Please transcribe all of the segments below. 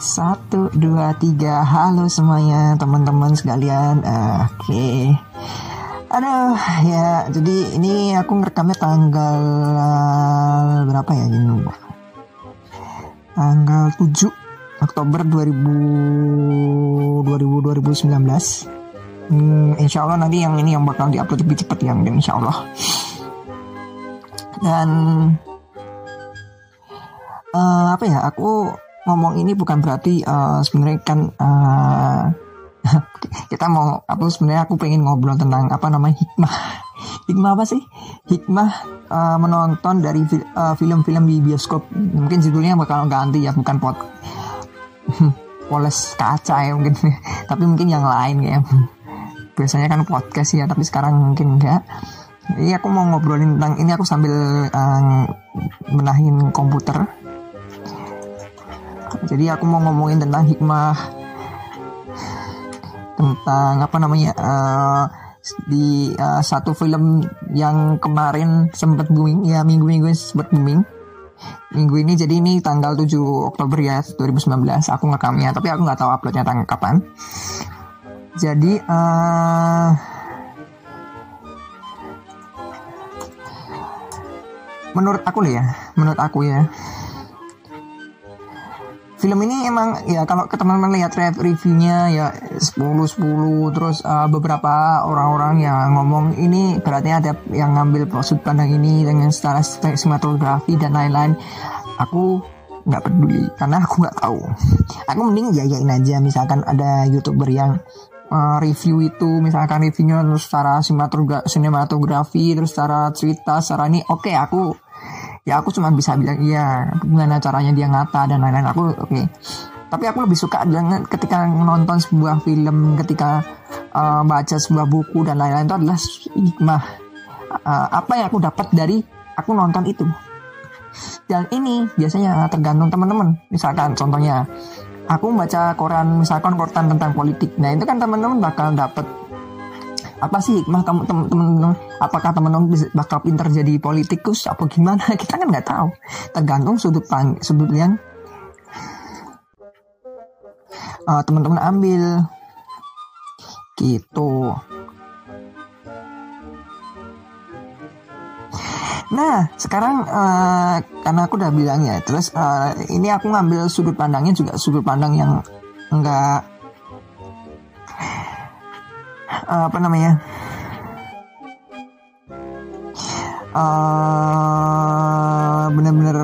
Satu, dua, tiga. Halo semuanya, teman-teman sekalian. Uh, Oke. Okay. Aduh, ya. Jadi ini aku ngerekamnya tanggal uh, berapa ya ini? Tanggal 7 Oktober 2000 2000 2019. Hmm, insya Allah nanti yang ini yang bakal diupload lebih cepat ya mungkin insya Allah. Dan uh, apa ya? Aku ngomong ini bukan berarti uh, sebenarnya kan uh, kita mau apa sebenarnya aku pengen ngobrol tentang apa namanya hikmah. Hikmah apa sih? Hikmah uh, menonton dari film-film uh, di bioskop. Mungkin judulnya bakal ganti ya bukan pot poles kaca ya mungkin. Tapi mungkin yang lain ya. Biasanya kan podcast ya tapi sekarang mungkin enggak ini aku mau ngobrolin tentang ini aku sambil uh, menahin komputer. Jadi aku mau ngomongin tentang hikmah. Tentang apa namanya uh, di uh, satu film yang kemarin sempat booming ya minggu-minggu sempat booming. Minggu ini jadi ini tanggal 7 Oktober ya 2019 aku ngekamnya tapi aku nggak tahu uploadnya tanggal kapan. Jadi uh, menurut aku ya menurut aku ya. Film ini emang ya kalau ke teman-teman lihat reviewnya ya 10 10 terus uh, beberapa orang-orang yang ngomong ini berarti ada yang ngambil sudut pandang ini dengan secara sinematografi dan lain-lain. Aku nggak peduli karena aku nggak tahu. Aku mending yayain aja misalkan ada youtuber yang uh, review itu misalkan reviewnya terus secara sinematografi terus secara cerita secara ini oke okay, aku ya aku cuma bisa bilang iya gimana caranya dia ngata dan lain-lain. Aku oke. Okay. tapi aku lebih suka dengan ketika menonton sebuah film ketika uh, baca sebuah buku dan lain-lain itu adalah hikmah uh, apa yang aku dapat dari aku nonton itu. Dan ini biasanya tergantung teman-teman. Misalkan contohnya aku baca koran misalkan koran tentang politik. Nah itu kan teman-teman bakal dapat apa sih hikmah kamu teman-teman apakah teman-teman bakal pintar jadi politikus apa gimana? Kita kan nggak tahu. Tergantung sudut pang sudut yang uh, teman-teman ambil. Gitu. Nah, sekarang uh, karena aku udah bilang ya, terus uh, ini aku ngambil sudut pandangnya juga sudut pandang yang enggak uh, apa namanya? Uh, bener-bener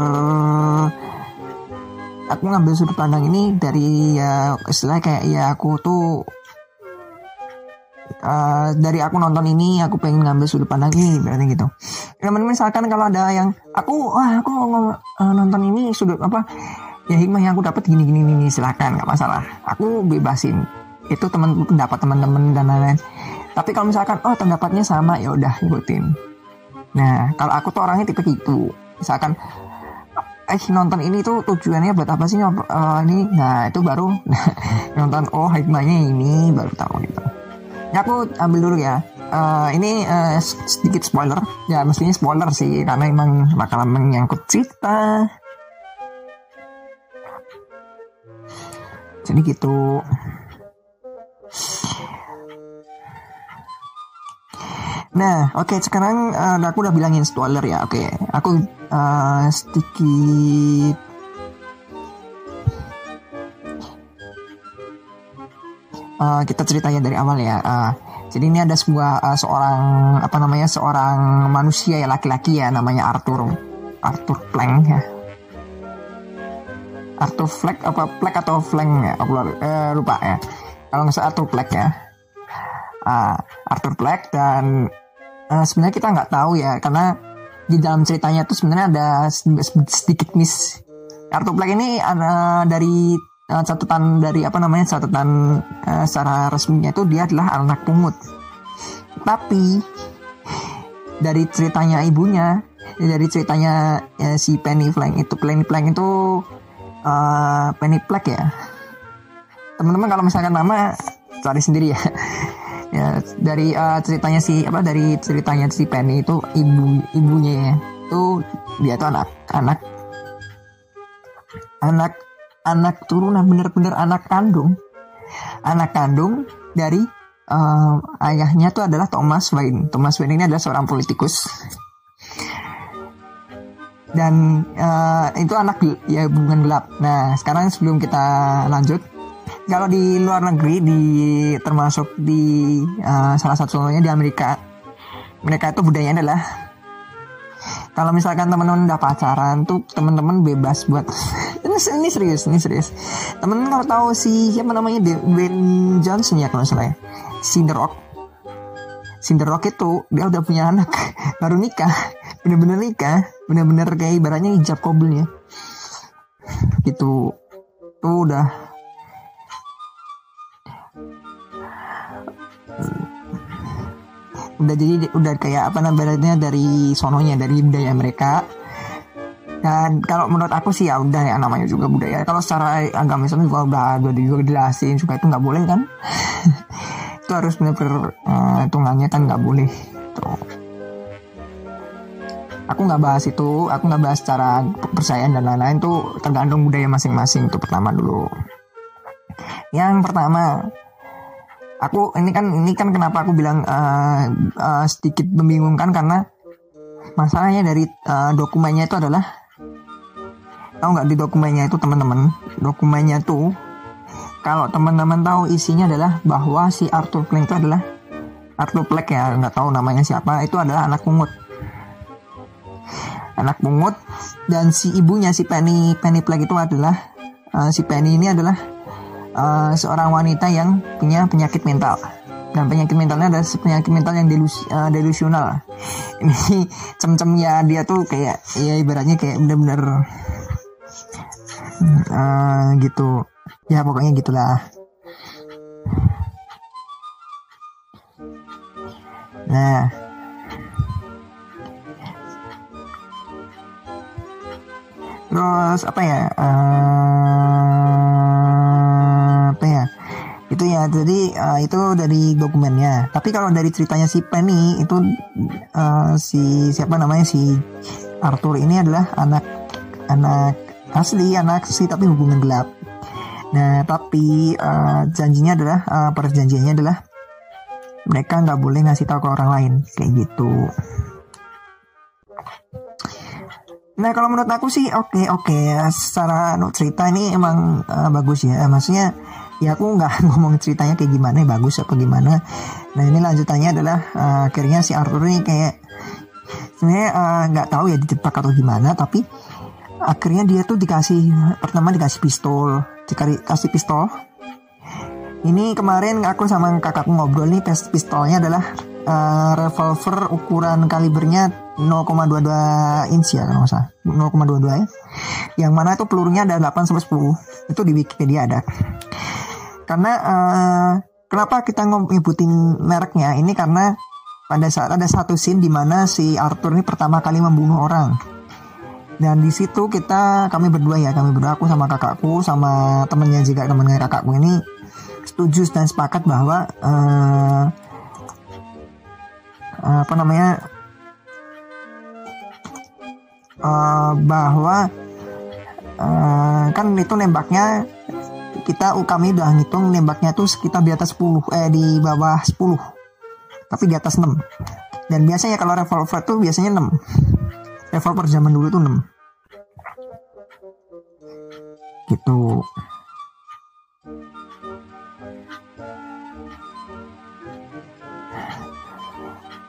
aku ngambil sudut pandang ini dari ya istilah kayak ya aku tuh uh, dari aku nonton ini aku pengen ngambil sudut pandang ini berarti gitu. Teman-teman misalkan kalau ada yang aku wah aku uh, nonton ini sudut apa ya hikmah yang aku dapat gini gini gini silakan nggak masalah. Aku bebasin itu teman pendapat teman-teman dan lain-lain. Tapi kalau misalkan oh pendapatnya sama ya udah ikutin. Nah kalau aku tuh orangnya tipe gitu. Misalkan eh nonton ini tuh tujuannya buat apa sih uh, ini? Nah itu baru nonton oh hikmahnya ini baru tahu gitu. Ya aku ambil dulu ya. Uh, ini uh, sedikit spoiler. Ya mestinya spoiler sih karena emang bakalan menyangkut cerita. Jadi gitu Nah, oke okay, sekarang uh, aku udah bilangin spoiler ya. Oke, okay. aku uh, sedikit uh, kita ceritanya dari awal ya. Uh, jadi ini ada sebuah uh, seorang apa namanya seorang manusia ya laki-laki ya namanya Arthur Arthur Plank ya. Arthur Fleck apa Fleck atau Flank ya? Aku uh, lupa ya. Kalau nggak salah Arthur Fleck ya. Uh, Arthur Fleck dan uh, sebenarnya kita nggak tahu ya karena di dalam ceritanya itu sebenarnya ada sedikit miss. Kartu Black ini ada dari uh, catatan dari apa namanya catatan uh, secara resminya itu dia adalah anak pungut. Tapi dari ceritanya ibunya, dari ceritanya ya, si Penny Plank itu Penny Plank itu uh, Penny Plank ya. Teman-teman kalau misalkan nama cari sendiri ya ya dari uh, ceritanya si apa dari ceritanya si Penny itu ibu ibunya ya tuh dia tuh anak anak anak anak turunan bener-bener anak kandung. Anak kandung dari uh, ayahnya tuh adalah Thomas Wayne. Thomas Wayne ini adalah seorang politikus. Dan uh, itu anak ya hubungan gelap. Nah sekarang sebelum kita lanjut, kalau di luar negeri di termasuk di uh, salah satu contohnya di Amerika, mereka itu budayanya adalah kalau misalkan teman-teman udah pacaran tuh teman-teman bebas buat ini, serius ini serius. Teman-teman kalau tahu si siapa namanya Dwayne Johnson ya kalau salah ya? Si Rock. The Rock itu dia udah punya anak baru nikah bener-bener nikah bener-bener kayak ibaratnya hijab kobel ya gitu. Tuh udah udah jadi udah kayak apa namanya dari sononya dari budaya mereka. Dan kalau menurut aku sih ya udah ya namanya juga budaya. Kalau secara agama Islam juga udah udah juga dijelasin juga itu nggak boleh kan? Itu harus benar-benar uh, hitungannya kan nggak boleh. Tuh. Aku nggak bahas itu aku nggak bahas cara kepercayaan dan lain-lain tuh tergantung budaya masing-masing itu pertama dulu. Yang pertama aku ini kan ini kan kenapa aku bilang uh, uh, sedikit membingungkan karena masalahnya dari uh, dokumennya itu adalah tahu nggak di dokumennya itu teman-teman? Dokumennya tuh kalau teman-teman tahu isinya adalah bahwa si Arthur Fleck itu adalah Arthur Fleck ya nggak tahu namanya siapa itu adalah anak pungut. Anak pungut dan si ibunya si Penny Penny Fleck itu adalah uh, si Penny ini adalah uh, seorang wanita yang punya penyakit mental. Dan penyakit mentalnya adalah penyakit mental yang delus, uh, delusional. Ini cem-cem ya dia tuh kayak ya ibaratnya kayak bener-bener uh, gitu. Ya pokoknya gitulah. Nah. Terus apa ya? Uh, itu ya. Jadi uh, itu dari dokumennya. Tapi kalau dari ceritanya si Penny itu uh, si siapa namanya si Arthur ini adalah anak anak asli anak sih tapi hubungan gelap. Nah tapi uh, janjinya adalah uh, perjanjiannya adalah mereka nggak boleh ngasih tahu ke orang lain. Kayak gitu. Nah kalau menurut aku sih oke okay, oke. Okay. secara cerita ini emang uh, bagus ya. Maksudnya ya aku nggak ngomong ceritanya kayak gimana bagus apa gimana. Nah ini lanjutannya adalah uh, akhirnya si Arthur ini kayak sebenarnya eh, nggak uh, tahu ya dijebak atau gimana tapi akhirnya dia tuh dikasih pertama dikasih pistol dikasih pistol. Ini kemarin aku sama kakakku ngobrol nih pistolnya adalah uh, revolver ukuran kalibernya 0,22 inch ya kalau nggak salah. 0,22 ya. Yang mana itu pelurunya ada 8 sampai 10 itu di Wikipedia ada karena uh, kenapa kita nyebutin mereknya? Ini karena pada saat ada satu scene di mana si Arthur ini pertama kali membunuh orang. Dan di situ kita kami berdua ya kami berdua aku sama kakakku sama temennya juga temennya kakakku ini setuju dan sepakat bahwa uh, apa namanya uh, bahwa uh, kan itu nembaknya kita kami udah ngitung nembaknya tuh sekitar di atas 10 eh di bawah 10 tapi di atas 6 dan biasanya kalau revolver tuh biasanya 6 revolver zaman dulu tuh 6 gitu.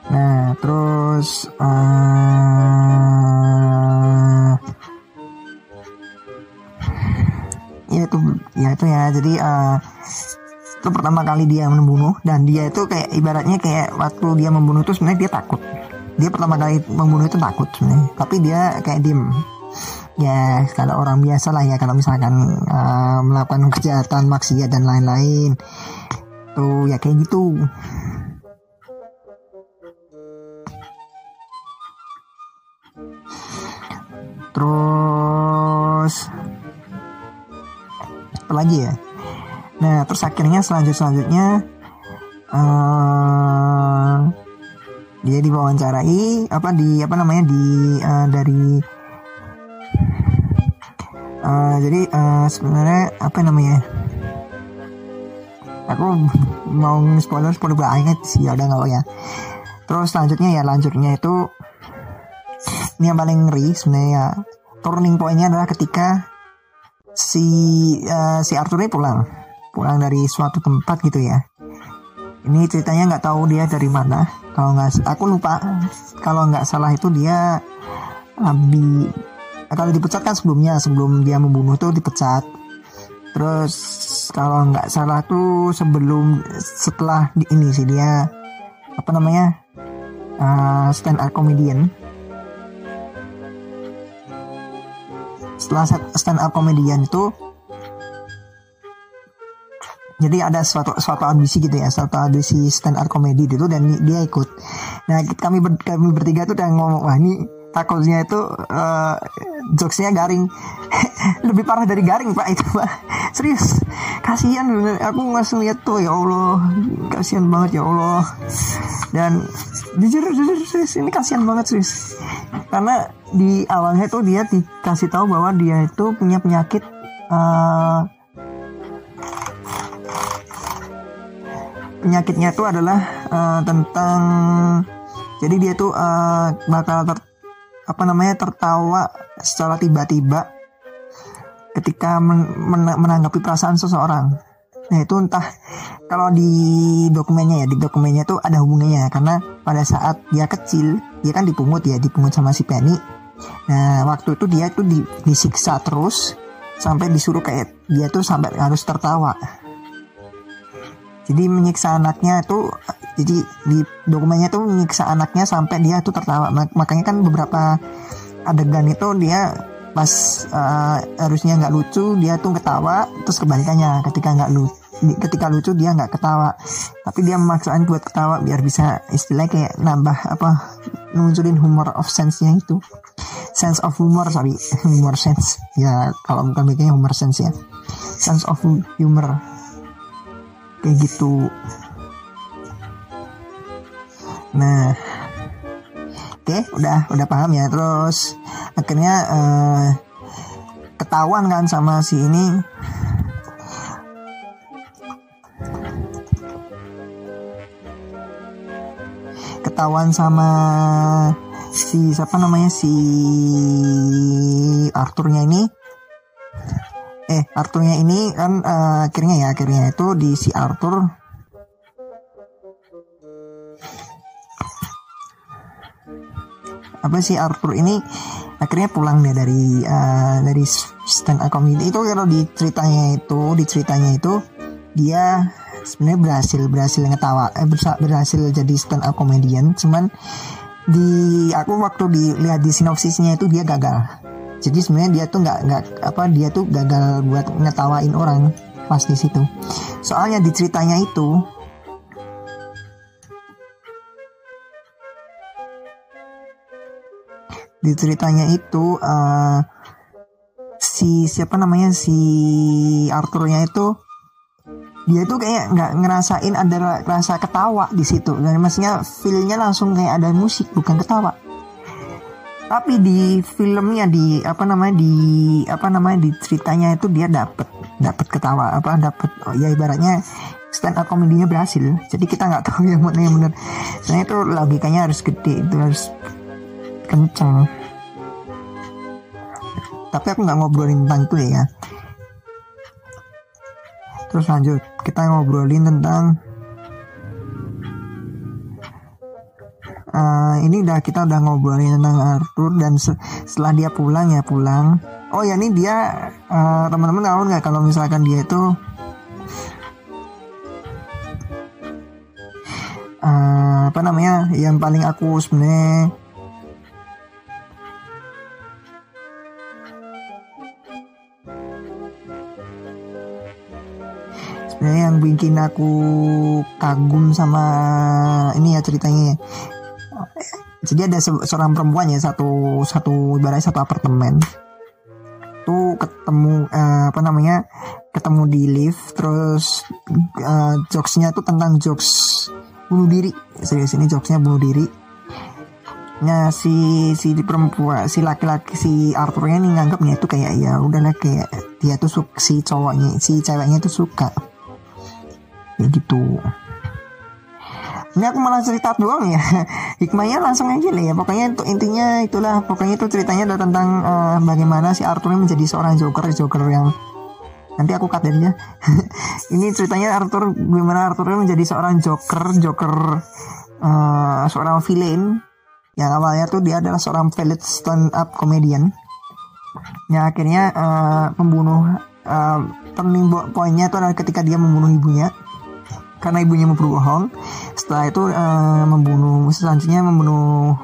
Nah, terus uh, ya itu ya itu ya. Jadi uh, itu pertama kali dia membunuh dan dia itu kayak ibaratnya kayak waktu dia membunuh itu sebenarnya dia takut. Dia pertama kali membunuh itu takut sebenarnya, tapi dia kayak diem. Ya kalau orang biasa lah ya kalau misalkan uh, melakukan kejahatan maksiat dan lain-lain tuh ya kayak gitu terus apa lagi ya. Nah terus akhirnya selanjut selanjutnya uh, dia diwawancarai apa di apa namanya di uh, dari uh, jadi uh, sebenarnya apa namanya aku mau spoiler spoiler banget sih udah nggak ya. Terus selanjutnya ya lanjutnya itu ini yang paling ngeri sebenarnya ya. Turning pointnya adalah ketika si uh, si Arthur ini pulang. Pulang dari suatu tempat gitu ya. Ini ceritanya nggak tahu dia dari mana. Kalau nggak aku lupa. Kalau nggak salah itu dia abi kalau dipecat kan sebelumnya sebelum dia membunuh tuh dipecat. Terus kalau nggak salah tuh sebelum setelah di, ini sih dia apa namanya uh, stand up comedian stand up comedian itu jadi ada suatu suatu ambisi gitu ya suatu ambisi stand up comedy itu dan dia ikut. Nah kami ber, kami bertiga tuh udah ngomong wah ini takutnya itu uh, jokesnya garing. Lebih parah dari garing pak itu pak. Serius. Kasihan bener aku ngasih lihat tuh ya allah. Kasihan banget ya allah. Dan jujur jujur serius ini kasihan banget serius. Karena di awalnya tuh dia dikasih tahu bahwa dia itu punya penyakit uh, penyakitnya itu adalah uh, tentang jadi dia tuh uh, bakal ter, apa namanya tertawa secara tiba-tiba ketika men men menanggapi perasaan seseorang. Nah itu entah kalau di dokumennya ya di dokumennya tuh ada hubungannya karena pada saat dia kecil dia kan dipungut ya dipungut sama si Penny. Nah waktu itu dia tuh di, disiksa terus sampai disuruh kayak dia tuh sampai harus tertawa. Jadi menyiksa anaknya itu jadi di dokumennya tuh menyiksa anaknya sampai dia tuh tertawa. Makanya kan beberapa adegan itu dia pas uh, harusnya nggak lucu dia tuh ketawa terus kebalikannya. Ketika nggak lucu ketika lucu dia nggak ketawa. Tapi dia memaksakan buat ketawa biar bisa istilahnya kayak nambah apa nunjukin humor of sense-nya itu. Sense of humor sorry. Humor sense. Ya kalau bukan bikinnya humor sense ya. Sense of humor. Kayak gitu Nah, oke, okay, udah udah paham ya. Terus akhirnya uh, ketahuan kan sama si ini. Ketahuan sama si siapa namanya si Arthurnya ini eh Arthurnya ini kan uh, akhirnya ya akhirnya itu di si Arthur apa sih Arthur ini akhirnya pulang deh dari uh, dari stand up comedy. Itu kalau di ceritanya itu di ceritanya itu dia sebenarnya berhasil berhasil ngetawa eh, berhasil jadi stand up comedian. Cuman di aku waktu dilihat di sinopsisnya itu dia gagal. Jadi sebenarnya dia tuh nggak nggak apa dia tuh gagal buat ngetawain orang pas di situ. Soalnya di ceritanya itu di ceritanya itu uh, si siapa namanya si Arthurnya itu dia tuh kayak nggak ngerasain ada rasa ketawa di situ. Dan maksudnya feelnya langsung kayak ada musik bukan ketawa. Tapi di filmnya di apa namanya di apa namanya di ceritanya itu dia dapet dapet ketawa apa dapet oh ya ibaratnya stand up komedinya berhasil. Jadi kita nggak tahu yang mana yang benar. Soalnya itu logikanya harus gede itu harus kenceng. Tapi aku nggak ngobrolin tentang itu ya. Terus lanjut kita ngobrolin tentang uh, ini udah kita udah ngobrolin tentang Arthur dan se setelah dia pulang ya pulang. Oh ya ini dia uh, teman-teman tahu nggak kalau misalkan dia itu uh, apa namanya yang paling aku sebenarnya sebenarnya yang bikin aku kagum sama ini ya ceritanya. Jadi ada seorang perempuan ya satu satu ibaratnya satu apartemen. Tuh ketemu uh, apa namanya ketemu di lift terus uh, jokesnya tuh tentang jokes bunuh diri. Serius ini jokesnya bunuh diri. Nah si si perempuan si laki-laki si Arthurnya ini nganggapnya itu kayak ya udahlah kayak dia tuh suka si cowoknya si ceweknya tuh suka ya gitu ini aku malah cerita doang ya. Hikmahnya langsung aja lah ya. Pokoknya itu intinya itulah. Pokoknya itu ceritanya adalah tentang uh, bagaimana si Arthur menjadi seorang joker joker yang nanti aku cut ya. Ini ceritanya Arthur bagaimana Arthur menjadi seorang joker joker uh, seorang villain. Yang awalnya tuh dia adalah seorang valid stand up comedian. Yang akhirnya uh, membunuh uh, turning pointnya itu adalah ketika dia membunuh ibunya karena ibunya berbohong setelah itu uh, membunuh selanjutnya membunuh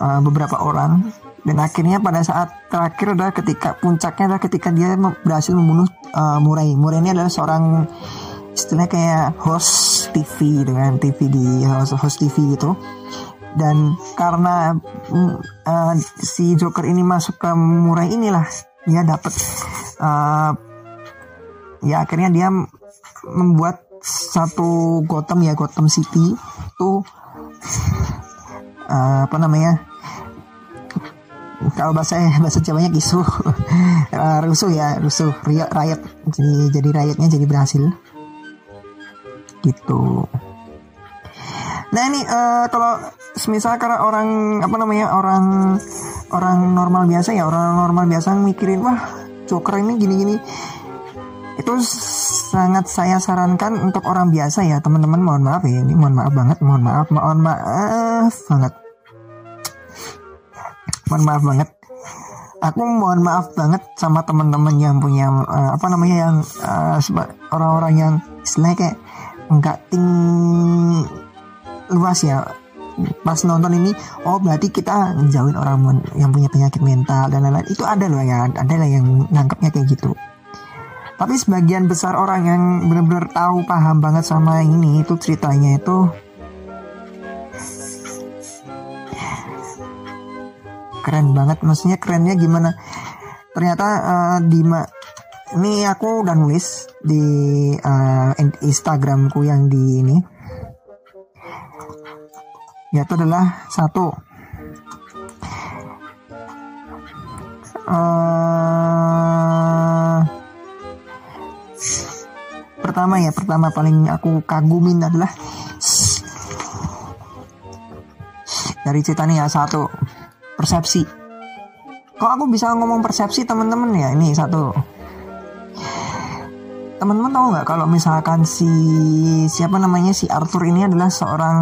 uh, beberapa orang. Dan akhirnya pada saat terakhir adalah ketika puncaknya adalah ketika dia berhasil membunuh uh, Murai. Murai ini adalah seorang istilahnya kayak host TV dengan TV di host, host TV gitu. Dan karena uh, si Joker ini masuk ke Murai inilah dia dapat uh, ya akhirnya dia membuat satu Gotham ya Gotham City. Itu uh, apa namanya? Kalau bahasa bahasa Jawanya kisruh uh, rusuh ya rusuh. Riot jadi jadi rakyatnya jadi berhasil. Gitu. Nah ini uh, kalau semisal karena orang apa namanya orang orang normal biasa ya orang normal biasa mikirin wah Joker ini gini-gini itu sangat saya sarankan untuk orang biasa ya teman-teman. Mohon maaf ya ini mohon maaf banget mohon maaf mohon maaf banget. Mohon maaf banget. Aku mohon maaf banget sama teman-teman yang punya uh, apa namanya yang uh, orang-orang yang istilahnya kayak enggak ting luas ya. Pas nonton ini oh berarti kita menjauhin orang yang punya penyakit mental dan lain-lain. Itu ada loh ya ada lah yang nangkepnya kayak gitu tapi sebagian besar orang yang benar-benar tahu paham banget sama ini itu ceritanya itu keren banget. Maksudnya kerennya gimana? Ternyata uh, di ini aku udah nulis di uh, Instagramku yang di ini. Yaitu adalah satu. Uh, pertama ya pertama paling aku kagumin adalah dari cerita ini ya satu persepsi. Kok aku bisa ngomong persepsi teman-teman? Ya ini satu. Teman-teman tahu nggak kalau misalkan si siapa namanya si Arthur ini adalah seorang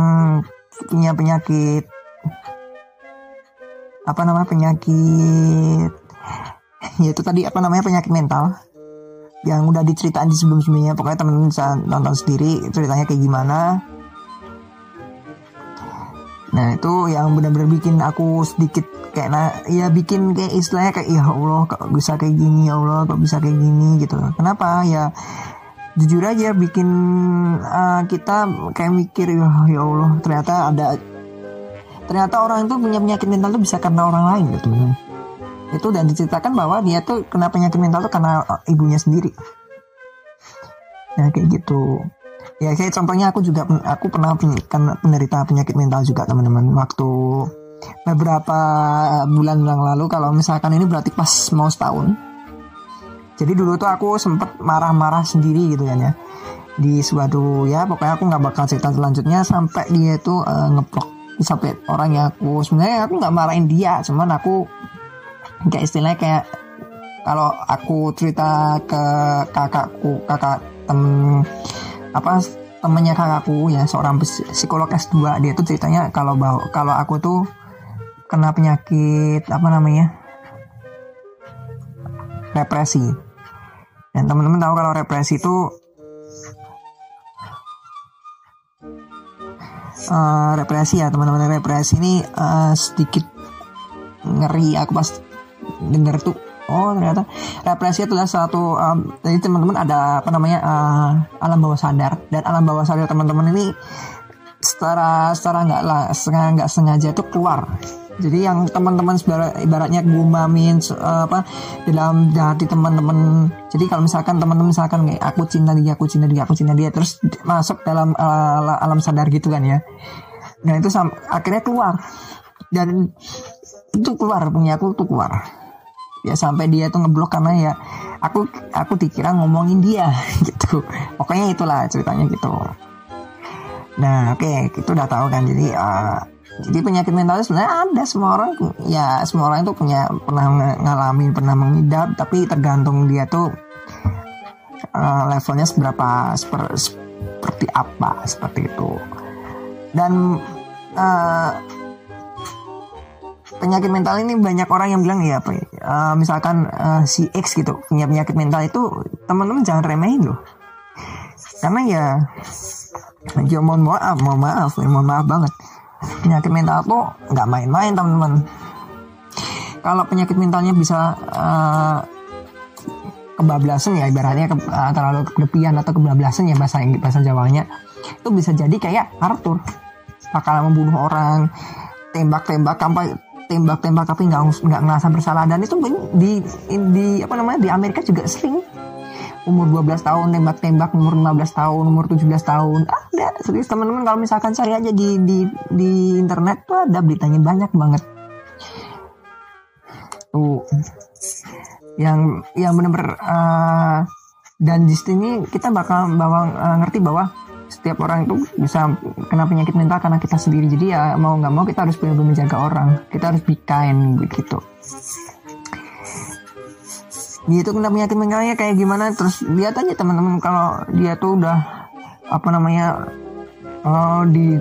punya penyakit apa namanya penyakit yaitu tadi apa namanya penyakit mental yang udah diceritain di sebelum-sebelumnya. Pokoknya teman-teman bisa nonton sendiri ceritanya kayak gimana. Nah itu yang benar-benar bikin aku sedikit kayak nah ya bikin kayak istilahnya kayak ya Allah kok bisa kayak gini? Ya Allah kok bisa kayak gini? gitu. Kenapa? Ya jujur aja bikin uh, kita kayak mikir ya ya Allah ternyata ada ternyata orang itu punya penyakit mental itu bisa karena orang lain gitu itu dan diceritakan bahwa dia tuh kena penyakit mental tuh karena eh, ibunya sendiri. Ya kayak gitu. Ya kayak contohnya aku juga aku pernah kan penderita penyakit mental juga teman-teman. Waktu beberapa bulan yang lalu kalau misalkan ini berarti pas mau setahun. Jadi dulu tuh aku sempet marah-marah sendiri gitu kan ya. Di suatu ya pokoknya aku nggak bakal cerita selanjutnya sampai dia itu uh, ngeblok sampai orang yang aku sebenarnya aku nggak marahin dia cuman aku kayak istilahnya kayak kalau aku cerita ke kakakku kakak tem apa temennya kakakku ya seorang psikolog S2 dia tuh ceritanya kalau kalau aku tuh kena penyakit apa namanya represi. Dan teman-teman tahu kalau represi itu uh, represi ya teman-teman represi ini uh, sedikit ngeri. Aku pas dengar tuh. Oh ternyata represi adalah satu um, jadi teman-teman ada apa namanya uh, alam bawah sadar. Dan alam bawah sadar teman-teman ini secara secara nggak lah nggak sengaja itu keluar. Jadi yang teman-teman ibaratnya gumamin apa dalam hati teman-teman. Jadi kalau misalkan teman-teman misalkan kayak aku cinta dia aku cinta dia aku cinta dia terus masuk dalam uh, alam sadar gitu kan ya. Nah itu akhirnya keluar. Dan itu keluar punya aku tuh keluar ya sampai dia tuh ngeblok karena ya aku aku dikira ngomongin dia gitu. Pokoknya itulah ceritanya gitu. Nah oke okay, itu udah tahu kan. Jadi uh, jadi penyakit mental sebenarnya ada. Semua orang ya semua orang itu punya pernah ngalamin pernah mengidap. Tapi tergantung dia tuh uh, levelnya seberapa seper, seperti apa seperti itu. Dan uh, penyakit mental ini banyak orang yang bilang ya apa uh, misalkan uh, si X gitu punya penyakit mental itu teman-teman jangan remehin loh. Karena ya ya mohon maaf mohon maaf ya, mohon maaf banget. Penyakit mental tuh nggak main-main teman-teman. Kalau penyakit mentalnya bisa uh, kebablasan ya ibaratnya ke, uh, terlalu kedepian atau kebablasan ya bahasa bahasa Jawanya itu bisa jadi kayak Arthur bakal membunuh orang tembak-tembak sampai tembak-tembak tapi nggak nggak ngerasa bersalah. Dan itu di di apa namanya di Amerika juga sering. Umur 12 tahun tembak-tembak umur 15 tahun umur 17 tahun. Ada serius teman-teman kalau misalkan cari aja di di di internet tuh ada beritanya banyak banget. Tuh. Yang yang benar-benar uh, dan di sini kita bakal bawa uh, ngerti bahwa setiap orang itu bisa kena penyakit mental karena kita sendiri. Jadi ya mau nggak mau kita harus benar-benar menjaga orang. Kita harus be kind begitu. Gitu kena penyakit mentalnya kayak gimana terus lihat aja teman-teman kalau dia tuh udah apa namanya uh, di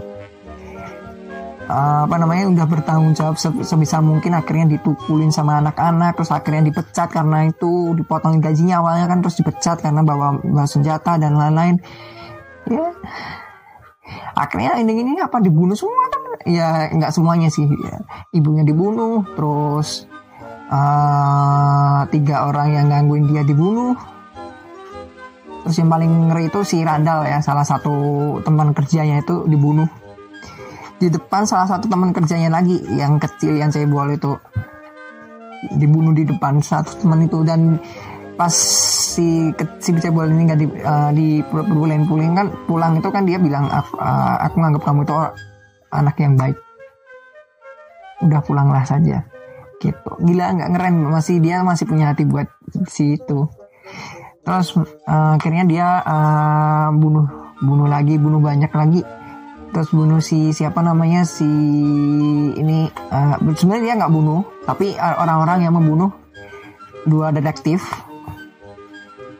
uh, apa namanya udah bertanggung jawab sebisa mungkin akhirnya ditukulin sama anak-anak terus akhirnya dipecat karena itu dipotong gajinya awalnya kan terus dipecat karena bawa, bawa senjata dan lain-lain akhirnya ini ini apa dibunuh semua kan ya nggak semuanya sih ya. ibunya dibunuh terus uh, tiga orang yang gangguin dia dibunuh. Terus yang paling ngeri itu si Randall ya. Salah satu teman kerjanya itu dibunuh. Di depan salah satu teman kerjanya lagi yang kecil yang saya bual itu. Dibunuh di depan satu teman itu dan pas si si cebol ini nggak di uh, di pulang pulang kan pulang itu kan dia bilang aku, uh, aku nganggap kamu itu anak yang baik. Udah pulanglah saja. Gitu. Gila nggak ngerem masih dia masih punya hati buat si itu. Terus uh, akhirnya dia uh, bunuh bunuh lagi bunuh banyak lagi. Terus bunuh si siapa namanya si ini uh, sebenarnya dia nggak bunuh tapi orang-orang yang membunuh dua detektif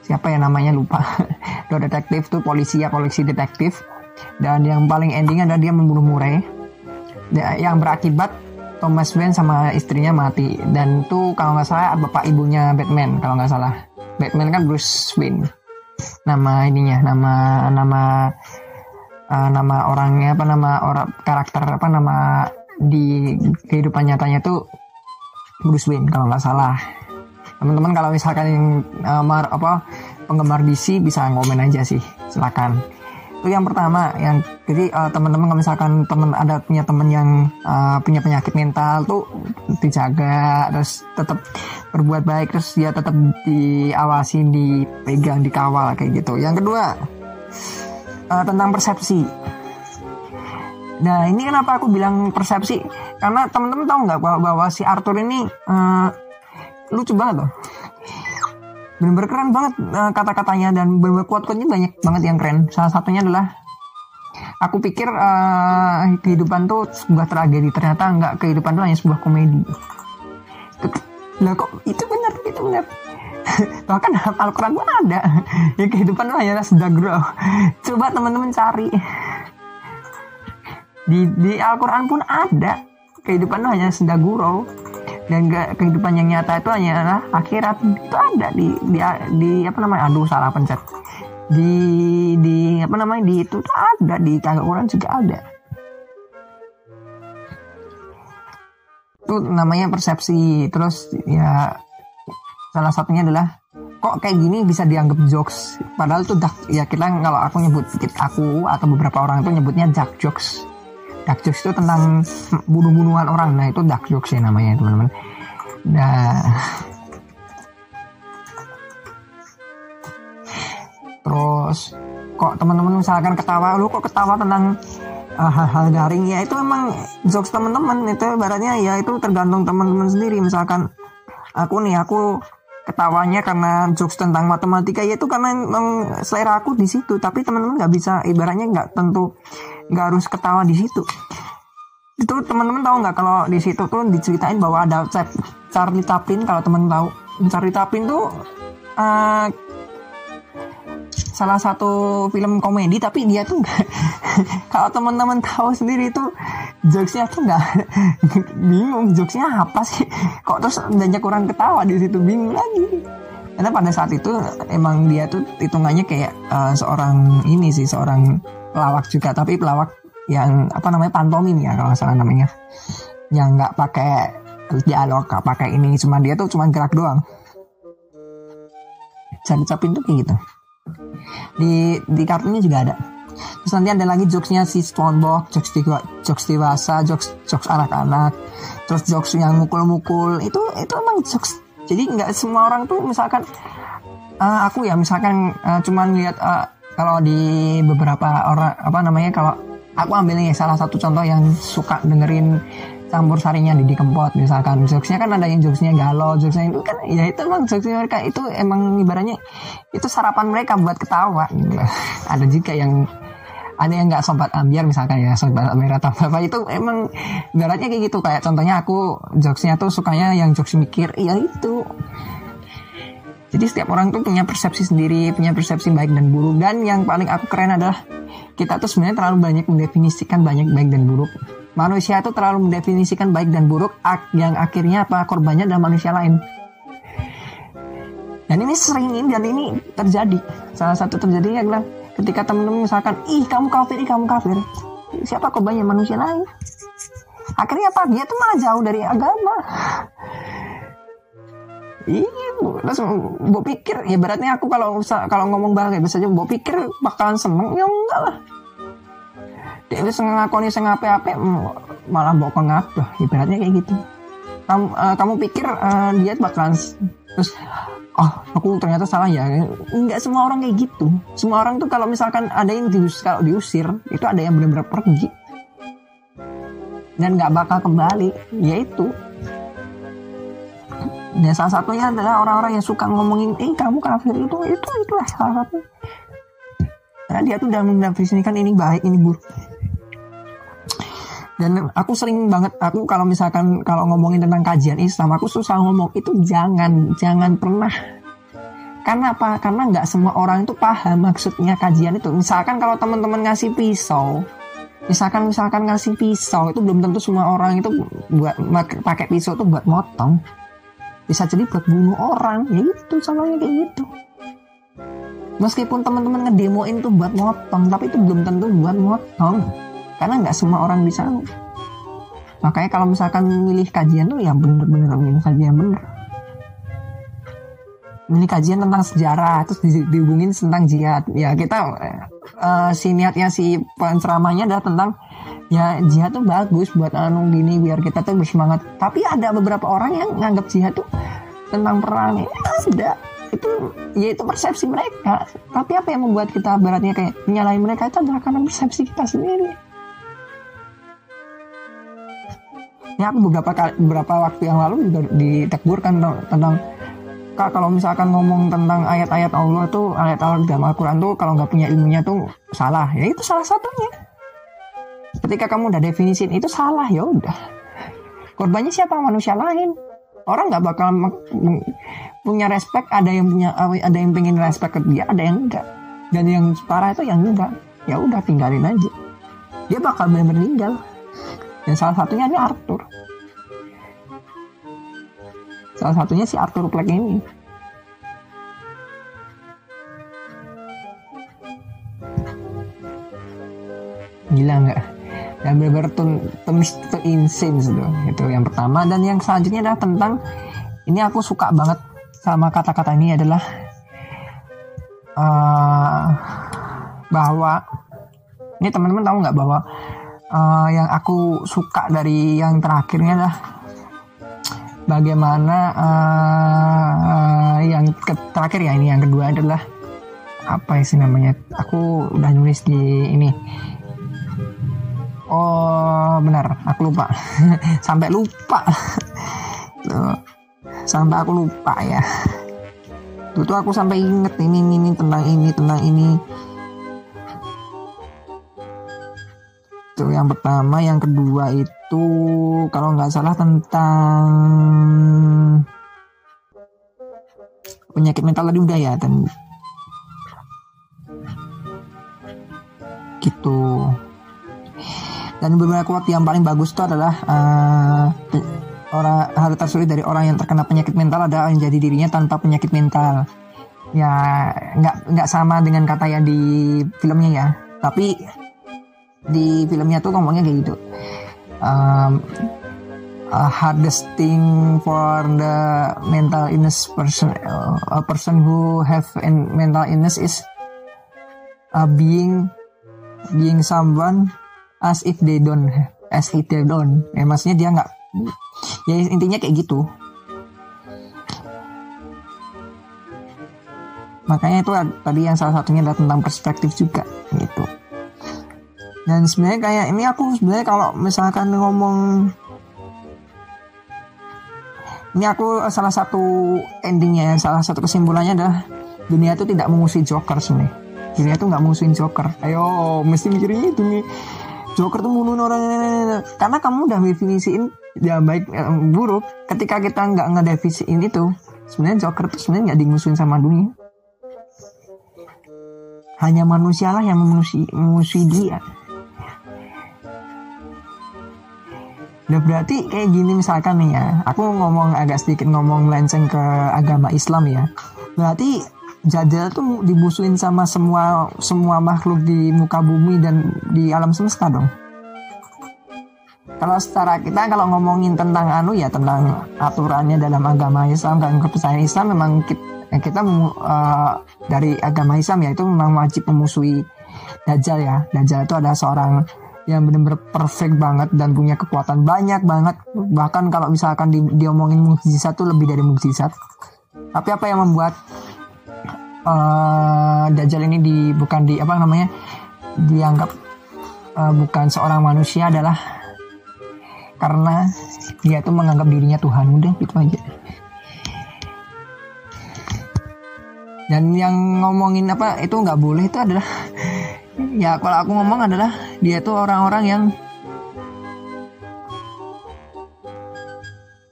siapa ya namanya lupa. Dua detektif tuh polisi ya polisi detektif. Dan yang paling ending adalah dia membunuh Murray. Yang berakibat Thomas Wayne sama istrinya mati. Dan itu kalau nggak salah bapak ibunya Batman kalau nggak salah. Batman kan Bruce Wayne. Nama ininya nama nama uh, nama orangnya apa nama orang karakter apa nama di kehidupan nyatanya tuh Bruce Wayne kalau nggak salah teman-teman kalau misalkan yang uh, mar, apa penggemar DC bisa ngomen aja sih. Silakan. Itu yang pertama yang jadi uh, teman-teman kalau misalkan teman ada punya teman yang uh, punya penyakit mental tuh dijaga terus tetap berbuat baik terus dia tetap diawasi dipegang dikawal kayak gitu. Yang kedua uh, tentang persepsi. Nah ini kenapa aku bilang persepsi? Karena teman-teman tahu nggak bahwa, bahwa si Arthur ini uh, lucu banget loh. Benar-benar keren banget uh, kata-katanya dan benar-benar kuat-kuatnya banyak banget yang keren. Salah satunya adalah aku pikir uh, kehidupan tuh sebuah tragedi. Ternyata enggak kehidupan tuh hanya sebuah komedi. Lah kok itu benar itu benar bahkan Al-Quran pun ada. Ya kehidupan tuh hanyalah sedagro coba teman-teman cari. Di di Al-Quran pun ada. Kehidupan tuh hanya sedaguro dan gak, kehidupan yang nyata itu hanyalah akhirat. Itu ada di di, di apa namanya? Aduh salah pencet. Di di apa namanya? Di itu tuh ada di kagak Quran juga ada. Itu namanya persepsi. Terus ya salah satunya adalah kok kayak gini bisa dianggap jokes? Padahal tuh dak ya kita kalau aku nyebut aku atau beberapa orang itu nyebutnya dark jokes dark jokes itu tentang bunuh-bunuhan orang. Nah itu dark jokes ya namanya teman-teman. Nah. Terus kok teman-teman misalkan ketawa lu kok ketawa tentang uh, hal-hal garing ya itu emang jokes teman-teman. Itu ibaratnya ya itu tergantung teman-teman sendiri. Misalkan aku nih aku ketawanya karena jokes tentang matematika. Ya itu karena selera aku di situ. Tapi teman-teman nggak bisa ibaratnya nggak tentu nggak harus ketawa di situ. Itu teman-teman tahu nggak kalau di situ tuh diceritain bahwa ada Charlie Chaplin kalau teman tahu. Charlie Chaplin tuh uh, salah satu film komedi tapi dia tuh gak, kalau teman-teman tahu sendiri itu jokesnya tuh nggak bingung jokesnya apa sih? Kok terus banyak kurang ketawa di situ bingung lagi. Karena pada saat itu emang dia tuh hitungannya kayak uh, seorang ini sih seorang pelawak juga tapi pelawak yang apa namanya pantomim ya kalau salah namanya. Yang nggak pakai dialog nggak pakai ini cuma dia tuh cuma gerak doang. Cari capin tuh kayak gitu. Di di kartunya juga ada. Terus nanti ada lagi jokesnya si SpongeBob jokes tiga jokes dewasa jokes jokes anak-anak terus jokes yang mukul-mukul. Itu itu emang jokes. Jadi nggak semua orang tuh misalkan uh, aku ya misalkan uh, cuman lihat uh, kalau di beberapa orang apa namanya kalau aku ambil nih salah satu contoh yang suka dengerin campur sarinya di Kempot misalkan. Jokesnya kan ada yang jokesnya galau jokesnya itu kan ya itu emang jokesnya mereka itu emang ibaratnya itu sarapan mereka buat ketawa. Ada juga yang ada yang nggak sobat ambiar misalkan ya sobat ambiar atau apa itu emang ibaratnya kayak gitu. Kayak contohnya aku jokesnya tuh sukanya yang jokes mikir ya itu jadi setiap orang tuh punya persepsi sendiri, punya persepsi baik dan buruk. Dan yang paling aku keren adalah kita tuh sebenarnya terlalu banyak mendefinisikan banyak baik dan buruk. Manusia itu terlalu mendefinisikan baik dan buruk yang akhirnya apa? Korbannya adalah manusia lain. Dan ini sering ini dan ini terjadi. Salah satu terjadinya adalah ketika teman-teman misalkan ih kamu kafir ih kamu kafir. Siapa korbannya? Manusia lain. Akhirnya apa? Dia tuh malah jauh dari agama Iya, terus gue pikir ya beratnya aku kalau kalau ngomong bahasa bisa aja gue pikir bakalan seneng ya enggak lah. Dia itu ngakoni sing ape-ape malah bawa ngapa ibaratnya kayak gitu. Kamu uh, kamu pikir uh, dia bakalan terus oh aku ternyata salah ya. Nggak semua orang kayak gitu. Semua orang tuh kalau misalkan ada yang diusir kalau diusir itu ada yang benar-benar pergi. Dan nggak bakal kembali. Yaitu dan salah satunya adalah orang-orang yang suka ngomongin eh kamu kafir itu itu itulah salah satu. Karena dia tuh udah mendefinisikan ini baik ini buruk. Dan aku sering banget aku kalau misalkan kalau ngomongin tentang kajian Islam aku susah ngomong itu jangan jangan pernah. Karena apa? Karena nggak semua orang itu paham maksudnya kajian itu. Misalkan kalau teman-teman ngasih pisau misalkan misalkan ngasih pisau itu belum tentu semua orang itu buat pakai pisau itu buat motong bisa jadi buat bunuh orang. Ya itu salahnya kayak gitu. Meskipun teman-teman ngedemoin tuh buat motong tapi itu belum tentu buat motong. Karena nggak semua orang bisa. Makanya kalau misalkan milih kajian tuh ya bener-bener milih kajian bener. Milih kajian tentang sejarah terus di, dihubungin tentang jihad. Ya kita uh, si niatnya si penceramahnya adalah tentang ya jihad tuh bagus buat anu gini biar kita tuh bersemangat. Tapi ada beberapa orang yang nganggap jihad tuh tentang perang. Ya ada. Itu ya itu persepsi mereka. Tapi apa yang membuat kita beratnya kayak menyalahi mereka itu adalah karena persepsi kita sendiri. Ya aku beberapa kali, beberapa waktu yang lalu juga ditegurkan tentang kak kalau misalkan ngomong tentang ayat-ayat Allah tuh ayat-ayat dalam Al-Quran tuh kalau nggak punya ilmunya tuh salah. Ya itu salah satunya ketika kamu udah definisin itu salah ya udah. Korbannya siapa? Manusia lain. Orang nggak bakal punya respect ada yang punya ada yang pengen respect ke dia ada yang enggak. Dan yang parah itu yang enggak. Ya udah tinggalin aja. Dia bakal benar meninggal. Dan salah satunya ini Arthur. Salah satunya si Arthur Fleck ini. Gila nggak? Dan benar-benar tuh, tuh insane itu. Itu yang pertama. Dan yang selanjutnya adalah tentang ini aku suka banget sama kata-kata ini adalah uh, bahwa ini teman-teman tahu nggak bahwa uh, yang aku suka dari yang terakhirnya adalah bagaimana uh, yang ke terakhir ya ini yang kedua adalah apa sih namanya aku udah nulis di ini oh benar. Aku lupa. Sampai lupa. Sampai aku lupa ya. Tuh aku sampai inget ini ini, ini tentang ini tentang ini. Tuh yang pertama yang kedua itu kalau nggak salah tentang penyakit mental tadi udah ya dan gitu dan beberapa quote yang paling bagus itu adalah uh, orang hal tersulit dari orang yang terkena penyakit mental adalah menjadi dirinya tanpa penyakit mental. Ya nggak nggak sama dengan kata yang di filmnya ya. Tapi di filmnya tuh ngomongnya kayak gitu. Um, uh, hardest thing for the mental illness person uh, a person who have mental illness is uh, being being someone as if they don't as if they don't. Ya maksudnya dia nggak ya intinya kayak gitu. Makanya itu tadi yang salah satunya adalah tentang perspektif juga gitu. Dan sebenarnya kayak ini aku sebenarnya kalau misalkan ngomong ini aku salah satu endingnya salah satu kesimpulannya adalah dunia itu tidak memusuhi Joker sebenarnya dunia itu nggak musuhin Joker. Ayo mesti mikirnya itu nih Joker tuh bunuh orang karena kamu udah definisiin ya baik ya, buruk ketika kita nggak ngedefinisiin itu sebenarnya Joker tuh sebenarnya nggak dimusuhin sama dunia. Hanya manusia lah yang memusuhi, memusuhi dia. Udah berarti kayak gini misalkan nih ya, aku ngomong agak sedikit ngomong melenceng ke agama Islam ya. Berarti Jajal tuh dimusuhin sama semua semua makhluk di muka bumi dan di alam semesta dong. Kalau secara kita kalau ngomongin tentang anu ya tentang aturannya dalam agama Islam dan kepercayaan Islam memang kita, kita uh, dari agama Islam ya itu memang wajib memusuhi Dajjal ya. Dajjal itu adalah seorang yang benar-benar perfect banget dan punya kekuatan banyak banget. Bahkan kalau misalkan di, diomongin mukjizat itu lebih dari mukjizat. Tapi apa yang membuat uh, Dajjal ini di bukan di apa namanya dianggap uh, bukan seorang manusia adalah karena dia tuh menganggap dirinya Tuhan. Udah gitu aja. Dan yang ngomongin apa itu nggak boleh itu adalah ya kalau aku ngomong adalah dia tuh orang-orang yang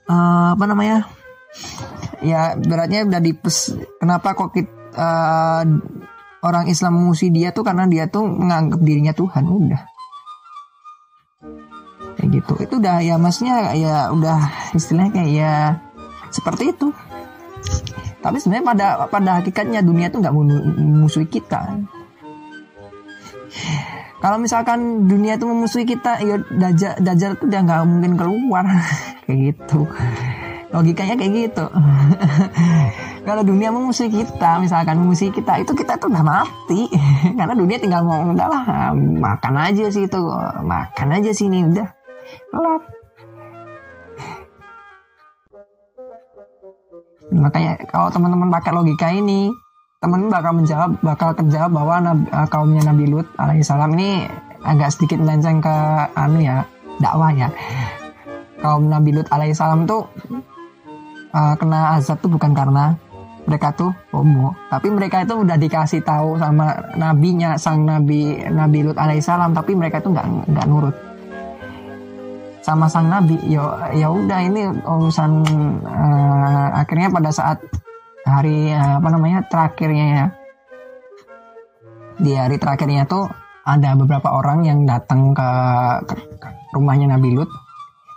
uh, apa namanya ya beratnya udah dipes kenapa kok kita uh, orang Islam memusuhi dia tuh karena dia tuh menganggap dirinya Tuhan udah. Kayak gitu. Itu udah ya maksudnya ya udah istilahnya kayak ya seperti itu. Tapi sebenarnya pada pada hakikatnya dunia tuh nggak memusuhi kita. Kalau misalkan dunia itu memusuhi kita ya dajar dajar tuh udah nggak mungkin keluar. Kayak gitu. Logikanya kayak gitu kalau dunia memusuhi kita misalkan memusuhi kita itu kita tuh udah mati. Karena dunia tinggal mau udahlah makan aja sih itu makan aja sih ini udah. Kelar makanya kalau teman-teman pakai logika ini teman bakal menjawab bakal terjawab bahwa nabi, uh, kaumnya Nabi Lut alaihissalam ini agak sedikit melenceng ke anu ya dakwah ya. Kaum Nabi Lut alaihissalam tuh uh, kena azab tuh bukan karena mereka tuh homo. Tapi mereka itu udah dikasih tahu sama nabinya sang nabi nabi Lut alaihissalam tapi mereka itu nggak nggak nurut. Sama sang nabi ya ya udah ini urusan uh, akhirnya pada saat hari uh, apa namanya terakhirnya ya. Di hari terakhirnya tuh ada beberapa orang yang datang ke, ke, ke rumahnya Nabi Lut.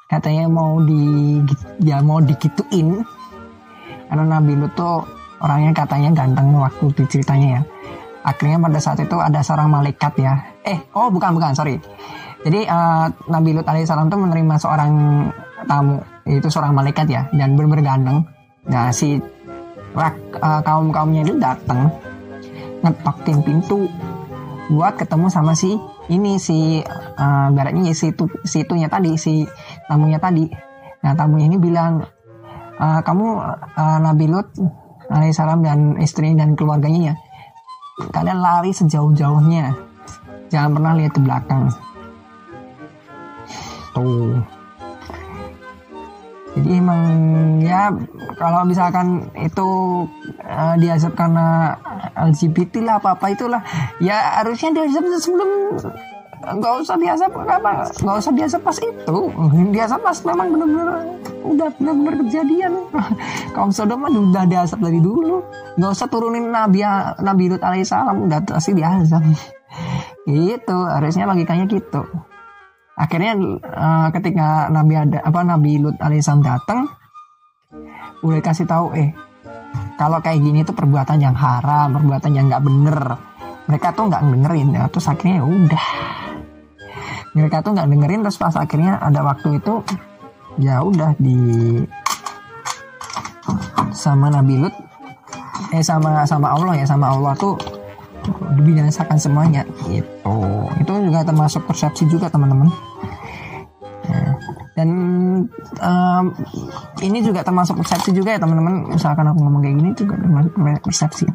Katanya mau di ya mau dikituin karena Nabi Lut tuh orangnya katanya ganteng waktu di ceritanya ya. Akhirnya pada saat itu ada seorang malaikat ya. Eh oh bukan bukan sorry. Jadi uh, Nabi Lut alaihissalam tuh menerima seorang tamu itu seorang malaikat ya dan benar-benar ganteng. Nah si uh, kaum kaumnya itu datang ngetokin pintu buat ketemu sama si ini si uh, baratnya si itu si itunya tadi si tamunya tadi. Nah tamunya ini bilang uh, kamu uh, Nabi Lut alaihissalam dan istri dan keluarganya ya. Kalian lari sejauh-jauhnya. Jangan pernah lihat ke belakang. Gitu jadi emang ya kalau misalkan itu uh, diazab karena LGBT lah apa apa itulah ya harusnya diazab sebelum nggak usah diazab apa nggak usah diazab pas itu. Diazab pas memang benar-benar udah benar-benar kejadian. Kaum Sodom udah diazab dari dulu. Nggak usah turunin Nabi Nabi Lut alaihissalam udah pasti diazab itu harusnya logikanya gitu. Akhirnya uh, ketika Nabi ada apa Nabi Lut alaihissalam datang udah kasih tahu eh kalau kayak gini tuh perbuatan yang haram perbuatan yang nggak bener. Mereka tuh nggak dengerin ya terus akhirnya ya udah mereka tuh nggak dengerin terus pas akhirnya ada waktu itu ya udah di sama Nabi Lut. Eh sama sama Allah ya sama Allah tuh dibinasakan semuanya itu itu juga termasuk persepsi juga teman-teman. Nah, dan um, ini juga termasuk persepsi juga ya teman-teman. Misalkan aku ngomong kayak gini juga termasuk persepsi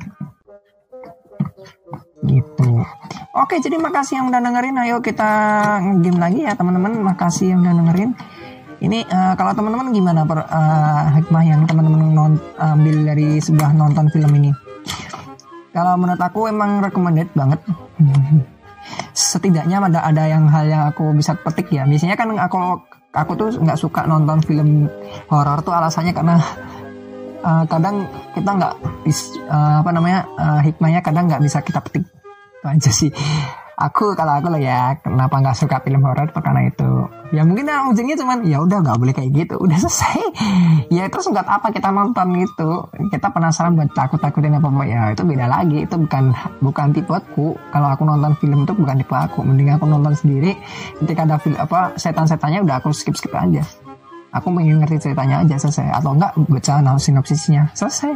gitu. Oke jadi makasih yang udah dengerin. Ayo kita game lagi ya teman-teman. Makasih yang udah dengerin. Ini uh, kalau teman-teman gimana per, uh, hikmah yang teman-teman ambil dari sebuah nonton film ini? Kalau menurut aku emang recommended banget. Setidaknya ada ada yang hal yang aku bisa petik ya. Biasanya kan aku aku tuh nggak suka nonton film horor tuh alasannya karena uh, kadang kita nggak uh, apa namanya uh, hikmahnya kadang nggak bisa kita petik. Itu aja sih. Aku kalau aku lo ya kenapa nggak suka film horor karena itu. Ya mungkin yang ujungnya cuman ya udah nggak boleh kayak gitu. Udah selesai. Ya terus nggak apa kita nonton gitu? Kita penasaran buat takut takutin apa ya itu beda lagi. Itu bukan bukan tipe aku. Kalau aku nonton film itu bukan tipe aku. Mending aku nonton sendiri. Ketika ada film apa setan-setannya udah aku skip skip aja aku pengen ngerti ceritanya aja selesai. Atau enggak baca sinopsisnya. Selesai.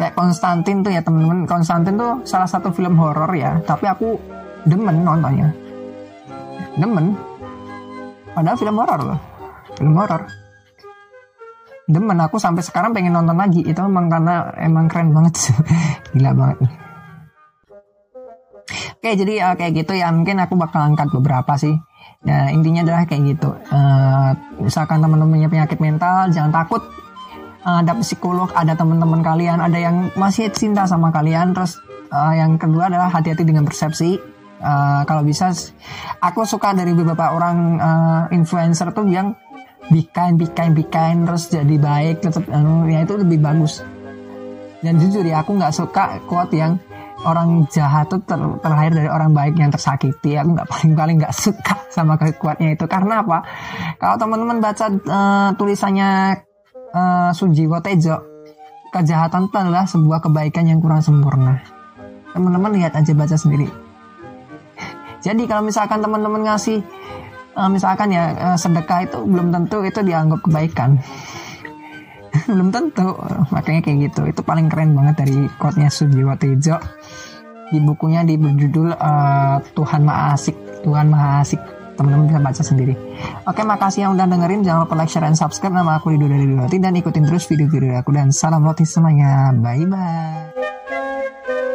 Kayak Konstantin tuh ya temen-temen. Konstantin tuh salah satu film horor ya. Tapi aku demen nontonnya. Demen. Padahal film horor loh. Film horor. Demen. Aku sampai sekarang pengen nonton lagi. Itu emang karena emang keren banget. Gila banget. Oke jadi ya kayak gitu ya. Mungkin aku bakal angkat beberapa sih nah intinya adalah kayak gitu uh, misalkan teman-teman punya penyakit mental jangan takut uh, ada psikolog, ada teman-teman kalian, ada yang masih cinta sama kalian. Terus uh, yang kedua adalah hati-hati dengan persepsi. Uh, kalau bisa, aku suka dari beberapa orang uh, influencer tuh yang be kind, be terus jadi baik, tetap, uh, ya itu lebih bagus. Dan jujur ya, aku nggak suka quote yang orang jahat tuh ter, terlahir dari orang baik yang tersakiti. Aku nggak paling paling nggak suka sama kuatnya itu. Karena apa? Kalau teman-teman baca uh, tulisannya uh, Sujiwo Tejo kejahatan itu adalah sebuah kebaikan yang kurang sempurna teman-teman lihat aja baca sendiri jadi kalau misalkan teman-teman ngasih uh, misalkan ya uh, sedekah itu belum tentu itu dianggap kebaikan belum tentu makanya kayak gitu itu paling keren banget dari quote-nya Sujiwo Tejo di bukunya di berjudul uh, Tuhan Maha Asik Tuhan Maha Asik teman-teman bisa baca sendiri. Oke, makasih yang udah dengerin. Jangan lupa like, share, dan subscribe. Nama aku Lido dari Roti dan ikutin terus video-video aku dan salam roti semuanya. Bye bye.